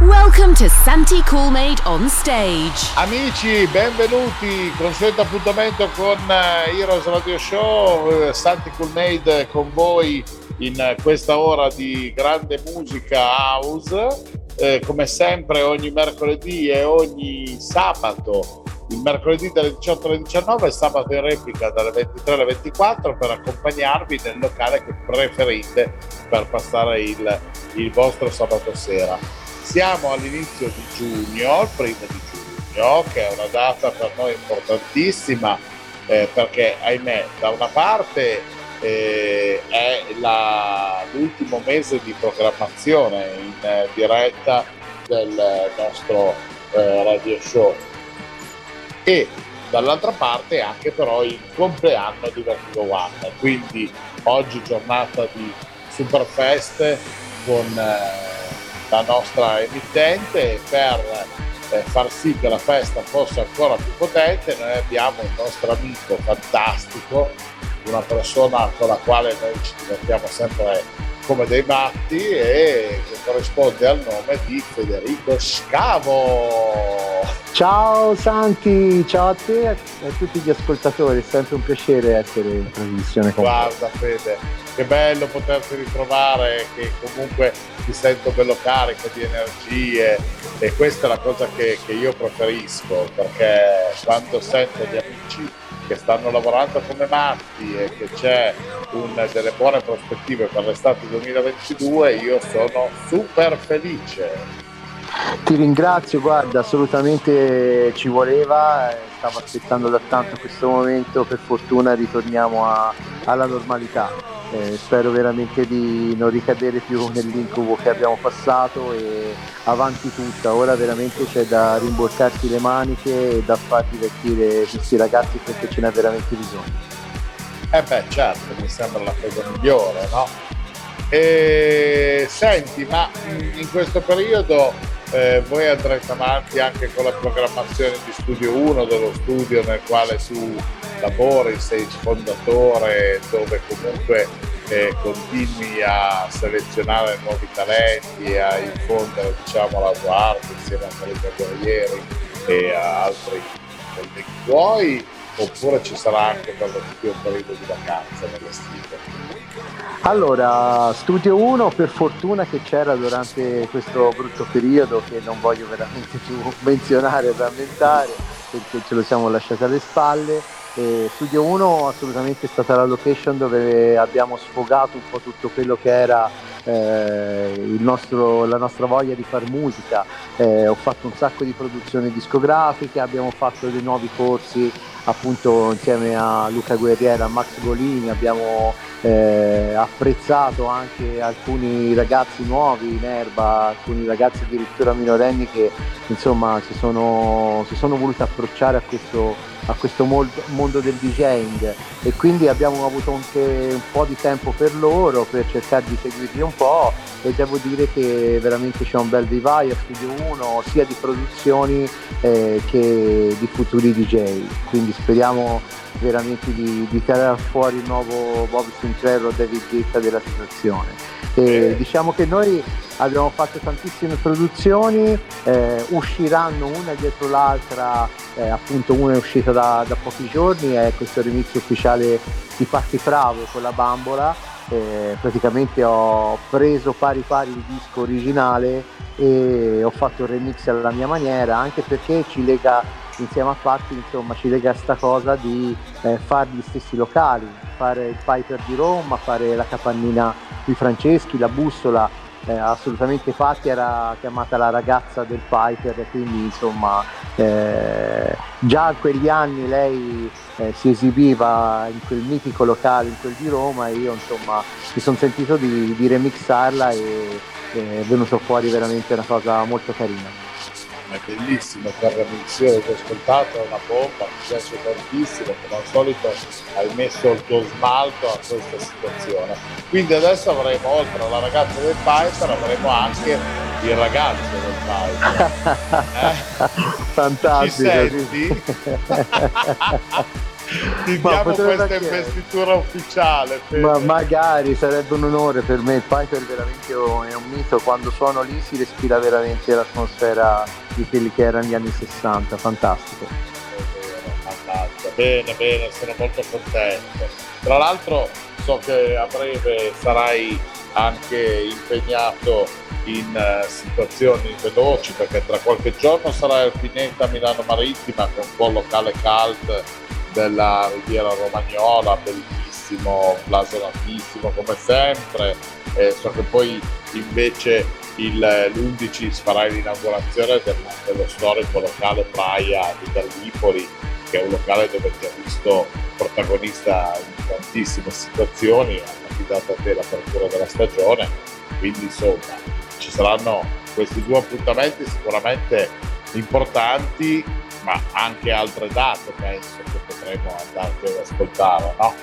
Welcome to Santi Coolmade on stage. Amici, benvenuti. Consueto appuntamento con eh, Heroes Radio Show. eh, Santi Coolmade con voi in questa ora di grande musica house. Eh, come sempre ogni mercoledì e ogni sabato il mercoledì dalle 18 alle 19 e sabato in replica dalle 23 alle 24 per accompagnarvi nel locale che preferite per passare il, il vostro sabato sera. Siamo all'inizio di giugno, il primo di giugno, che è una data per noi importantissima eh, perché, ahimè, da una parte eh, è la- l'ultimo mese di programmazione in diretta del nostro eh, radio show. E dall'altra parte anche però il compleanno di Vertigo One. Quindi oggi giornata di Superfest con eh, la nostra emittente e per eh, far sì che la festa fosse ancora più potente noi abbiamo il nostro amico fantastico una persona con la quale noi ci divertiamo sempre come dei matti e che corrisponde al nome di Federico Scavo. Ciao Santi, ciao a te e a tutti gli ascoltatori, è sempre un piacere essere in trasmissione con. Guarda Fede, che bello poterti ritrovare, che comunque ti sento bello carico di energie e questa è la cosa che, che io preferisco perché quando sento gli amici che stanno lavorando come matti e che c'è un- delle buone prospettive per l'estate 2022 io sono super felice. Ti ringrazio, guarda, assolutamente ci voleva, eh, stavo aspettando da tanto questo momento, per fortuna ritorniamo a- alla normalità. Eh, spero veramente di non ricadere più nell'incubo che abbiamo passato e avanti tutta, ora veramente c'è da rimborcarsi le maniche e da far divertire questi ragazzi perché ce n'è veramente bisogno. Eh beh, certo, mi sembra la cosa migliore, no? E senti, ma in questo periodo eh, voi andrete avanti anche con la programmazione di Studio 1, dello studio nel quale tu lavori, sei il fondatore, dove comunque eh, continui a selezionare nuovi talenti e a infondere diciamo, la tua arte insieme a Maria Guerrieri e a altri colleghi tuoi oppure ci sarà anche per lo più un periodo di vacanza nell'estive? Allora, Studio 1 per fortuna che c'era durante questo brutto periodo che non voglio veramente più menzionare e rammentare perché ce lo siamo lasciati alle spalle. E Studio 1 assolutamente è stata la location dove abbiamo sfogato un po' tutto quello che era eh, nostro- la nostra voglia di fare musica. Eh, ho fatto un sacco di produzioni discografiche, abbiamo fatto dei nuovi corsi appunto insieme a Luca Guerriera, a Max Golini, abbiamo eh, apprezzato anche alcuni ragazzi nuovi in erba, alcuni ragazzi addirittura minorenni che insomma si sono, si sono voluti approcciare a questo, a questo mondo, del DJing e quindi abbiamo avuto anche un po' di tempo per loro per cercare di seguirli un po' e devo dire che veramente c'è un bel vivaio a Studio 1 sia di produzioni eh, che di futuri DJ quindi speriamo veramente di, di tirare fuori il nuovo Bob Sinclair o David Guetta della situazione. E diciamo che noi abbiamo fatto tantissime produzioni, eh, usciranno una dietro l'altra, eh, appunto una è uscita da, da pochi giorni, è questo remix ufficiale di Parti Bravo con la bambola, eh, praticamente ho preso pari pari il disco originale e ho fatto il remix alla mia maniera, anche perché ci lega insieme a Patti insomma ci lega sta cosa di eh, fare gli stessi locali, fare il Piper di Roma, fare la capannina di Franceschi, la bussola, eh, assolutamente Patti era chiamata la ragazza del e quindi insomma eh, già in quegli anni lei eh, si esibiva in quel mitico locale, in quel di Roma e io insomma mi sono sentito di, di remixarla e e è venuto fuori veramente una cosa molto carina. È bellissimo per la missione che ho ascoltato, è una bomba, mi piace tantissimo, come al solito hai messo il tuo smalto a questa situazione. Quindi adesso avremo, oltre alla ragazza del Piper, avremo anche il ragazzo del Piper. Eh? Fantastico. Ci senti? Ti diamo questa investitura ufficiale. Ma magari sarebbe un onore per me. Il Piper veramente è un mito. Quando suono lì si respira veramente l'atmosfera di quelli che erano gli anni 60. Fantastico. Fantastico. Bene, bene, sono molto contento. Tra l'altro so che a breve sarai anche impegnato in uh, situazioni veloci perché tra qualche giorno sarai al Pineta Milano Marittima con un po' locale cult della Riviera Romagnola, bellissimo, blasonatissimo come sempre. Eh, so che poi invece il, l'11 si farà l'inaugurazione del, dello storico locale Praia di Gallipoli, che è un locale dove ti ha visto protagonista in tantissime situazioni, ha affidato a te l'apertura della stagione, quindi insomma ci saranno questi due appuntamenti sicuramente importanti ma anche altre date penso che potremo andarci ad ascoltare, no?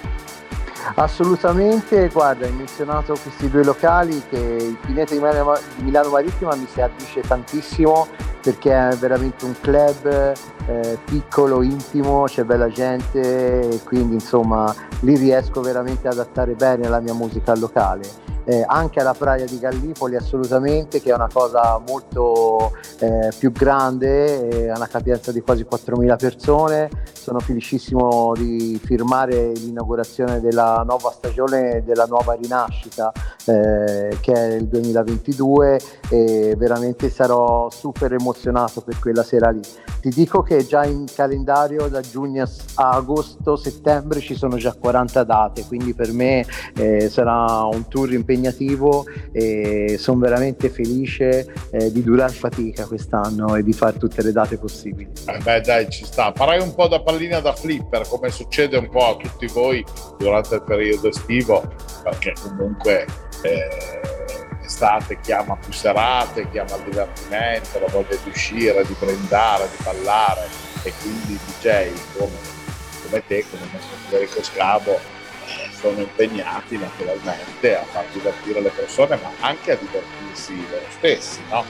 Assolutamente, guarda, hai menzionato questi due locali che il Pineta di Milano, di Milano Marittima mi si addice tantissimo perché è veramente un club eh, piccolo, intimo, c'è bella gente e quindi insomma lì riesco veramente ad adattare bene la mia musica al locale eh, anche alla Praia di Gallipoli assolutamente, che è una cosa molto eh, più grande, eh, ha una capienza di quasi 4.000 persone. Sono felicissimo di firmare l'inaugurazione della nuova stagione della nuova rinascita eh, che è il 2022 e veramente sarò super emozionato per quella sera lì. Ti dico che già in calendario da giugno a agosto, settembre ci sono già 40 date, quindi per me eh, sarà un tour impegnativo impegnativo e sono veramente felice eh, di durare fatica quest'anno e di fare tutte le date possibili. Eh beh dai ci sta, farai un po' da pallina da flipper come succede un po' a tutti voi durante il periodo estivo perché comunque eh, estate chiama più serate, chiama il divertimento, la voglia di uscire, di brindare, di ballare e quindi DJ come, come te, come il nostro Federico Scavo sono impegnati naturalmente a far divertire le persone, ma anche a divertirsi loro stessi, no?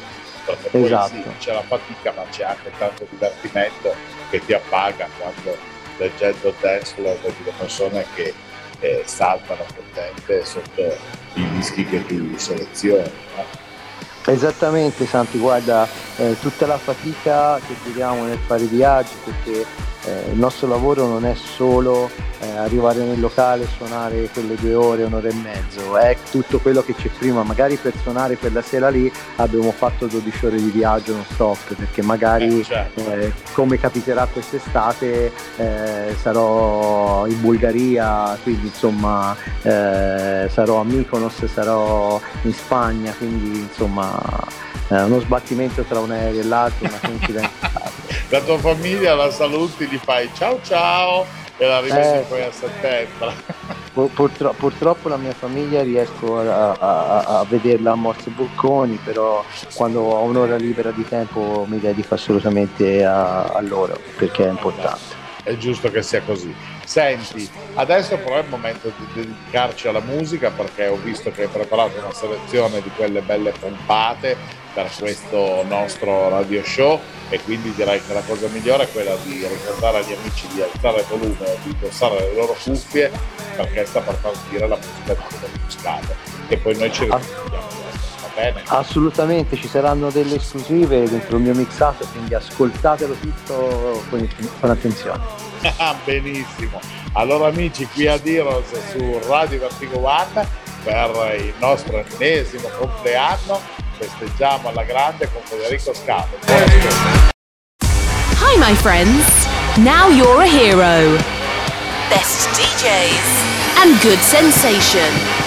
Perché poi esatto. sì, c'è la fatica, ma c'è anche tanto divertimento che ti appaga quando leggendo floor vedi le persone che eh, saltano contente sotto i dischi che tu selezioni. No? Esattamente Santi, guarda, eh, tutta la fatica che giriamo nel fare viaggi, perché eh, il nostro lavoro non è solo eh, arrivare nel locale, suonare quelle due ore, un'ora e mezzo, è tutto quello che c'è prima, magari per suonare quella sera lì abbiamo fatto 12 ore di viaggio non stop, perché magari eh, certo. Eh, come capiterà quest'estate eh, sarò in Bulgaria, quindi insomma sarò a Mykonos, sarò in Spagna, quindi insomma uno sbattimento tra un aereo e l'altro, una coincidenza la tua famiglia la saluti, gli fai ciao ciao e la rivedi eh, poi a settembre. Purtro- purtroppo la mia famiglia riesco a, a, a, vederla a morse bocconi, però quando ho un'ora libera di tempo mi dedico assolutamente a, a loro perché è importante. È giusto che sia così. Senti, adesso però è il momento di dedicarci alla musica perché ho visto che hai preparato una selezione di quelle belle pompate per questo nostro radio show e quindi direi che la cosa migliore è quella di ricordare agli amici di alzare il volume, di indossare le loro cuffie perché sta per partire la musica di Federico Scavo e poi noi ci ricordiamo. Bene. Assolutamente, ci saranno delle esclusive dentro il mio mixato, quindi ascoltatelo tutto con, con attenzione. Benissimo. Allora amici, qui a Diros su Radio Vertigo One per il nostro ennesimo compleanno festeggiamo alla grande con Federico Scavo. Hi my friends, now you're a hero. Best DJs and good sensation.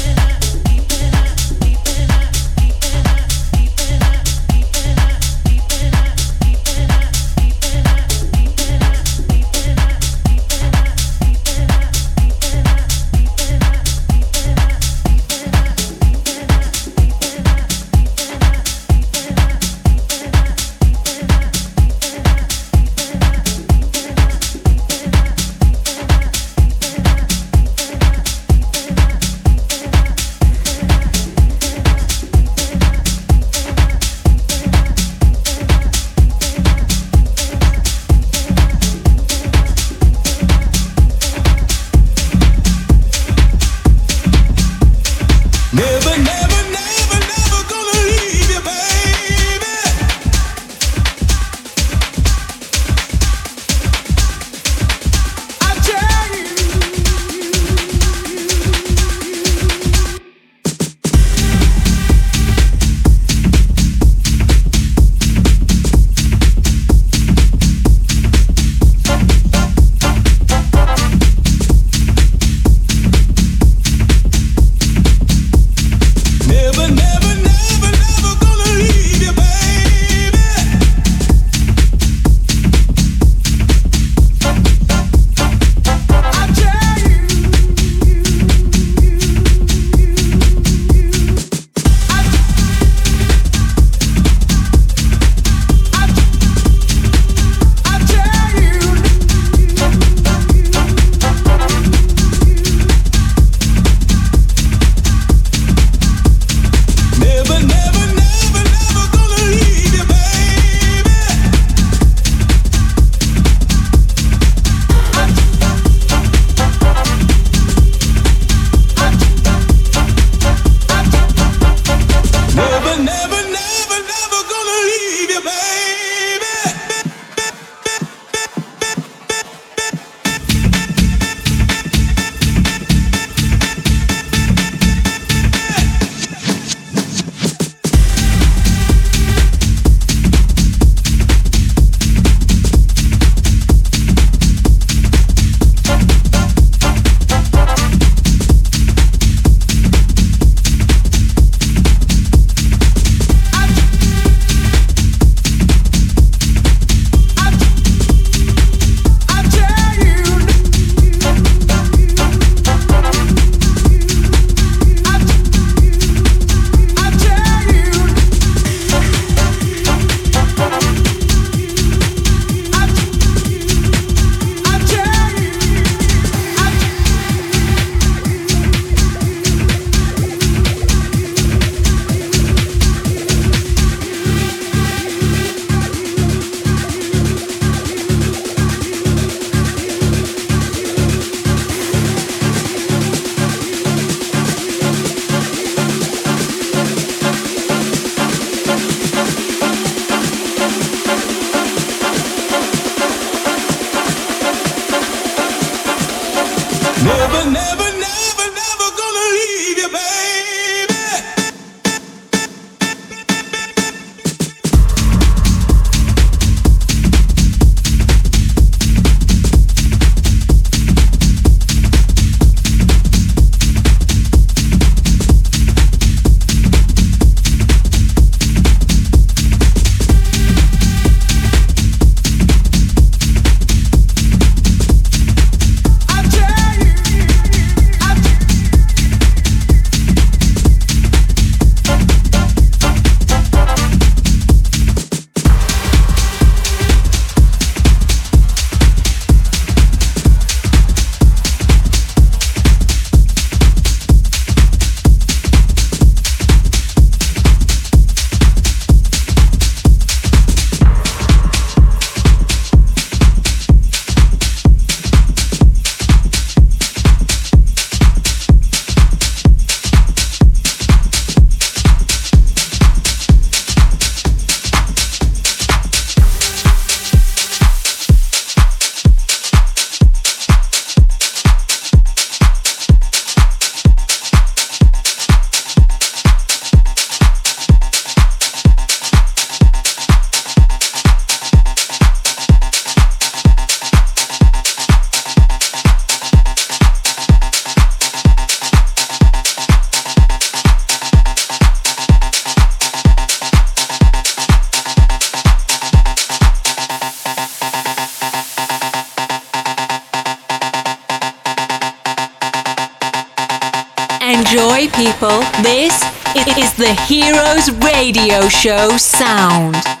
Radio Show sound.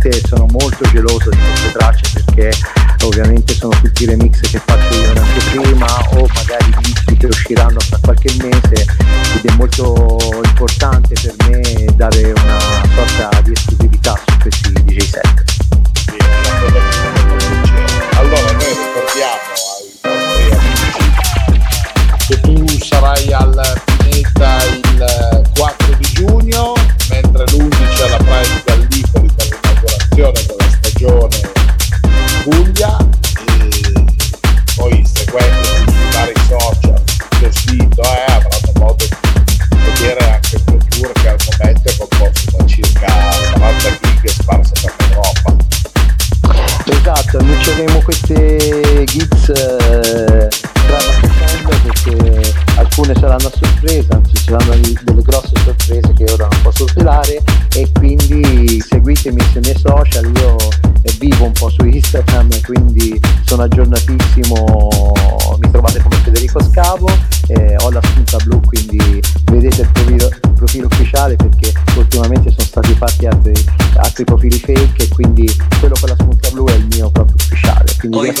ovviamente sono molto geloso di queste tracce perché ovviamente sono tutti remix che faccio io anche prima o magari dischi che usciranno tra qualche mese ed è molto importante per me dare una sorta di esclusività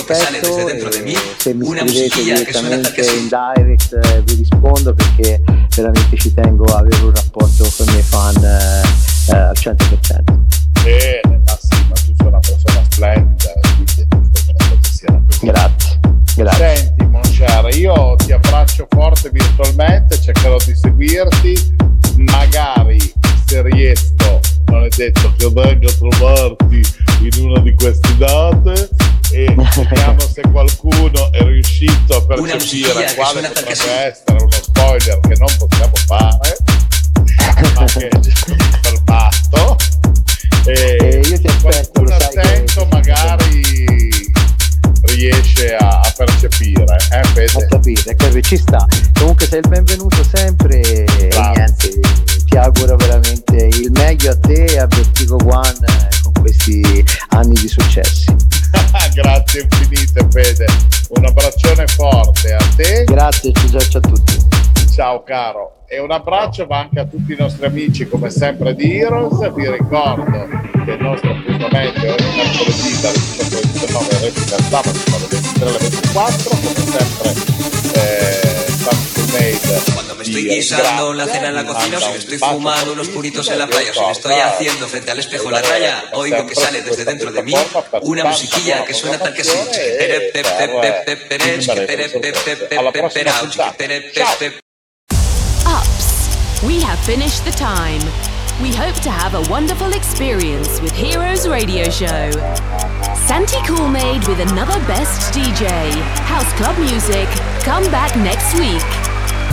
Quindi vi Oigo que sale desde dentro e una direttamente sí. in direct eh, vi rispondo perché veramente ci tengo a avere un rapporto con i miei fan eh, eh, al 100%. Percepire che quale potrebbe essere uno spoiler che non possiamo fare, ma che già fermato. E E io ti aspetto, attento magari riesce a, a percepire, eh, Fede? capire, a capire, ci sta. Comunque sei il benvenuto sempre e Grazie. niente, ti auguro veramente il meglio a te e a Vertigo One eh, con questi anni di successi. Grazie infinite Fede, un abbraccione forte a te, Grazie, ciao ciao a tutti. ciao caro, e un abbraccio va anche a tutti i nostri amici come sempre di Heroes, vi ricordo che il nostro appuntamento è ogni mercoledì dalle 18 alle 19 replica il sabato dalle 23 alle 24, come sempre eh, Cuando me estoy guisando la cena en la cocina, o si me estoy fumando unos puritos en la playa, o si me estoy haciendo frente al espejo la raya, oigo que sale desde dentro de mí una musiquilla que suena tal que sí. Ups, we have finished the time. We hope to have a wonderful experience with Heroes Radio Show. Santi Coolmade with another Best DJ, House Club Music. Come back next week.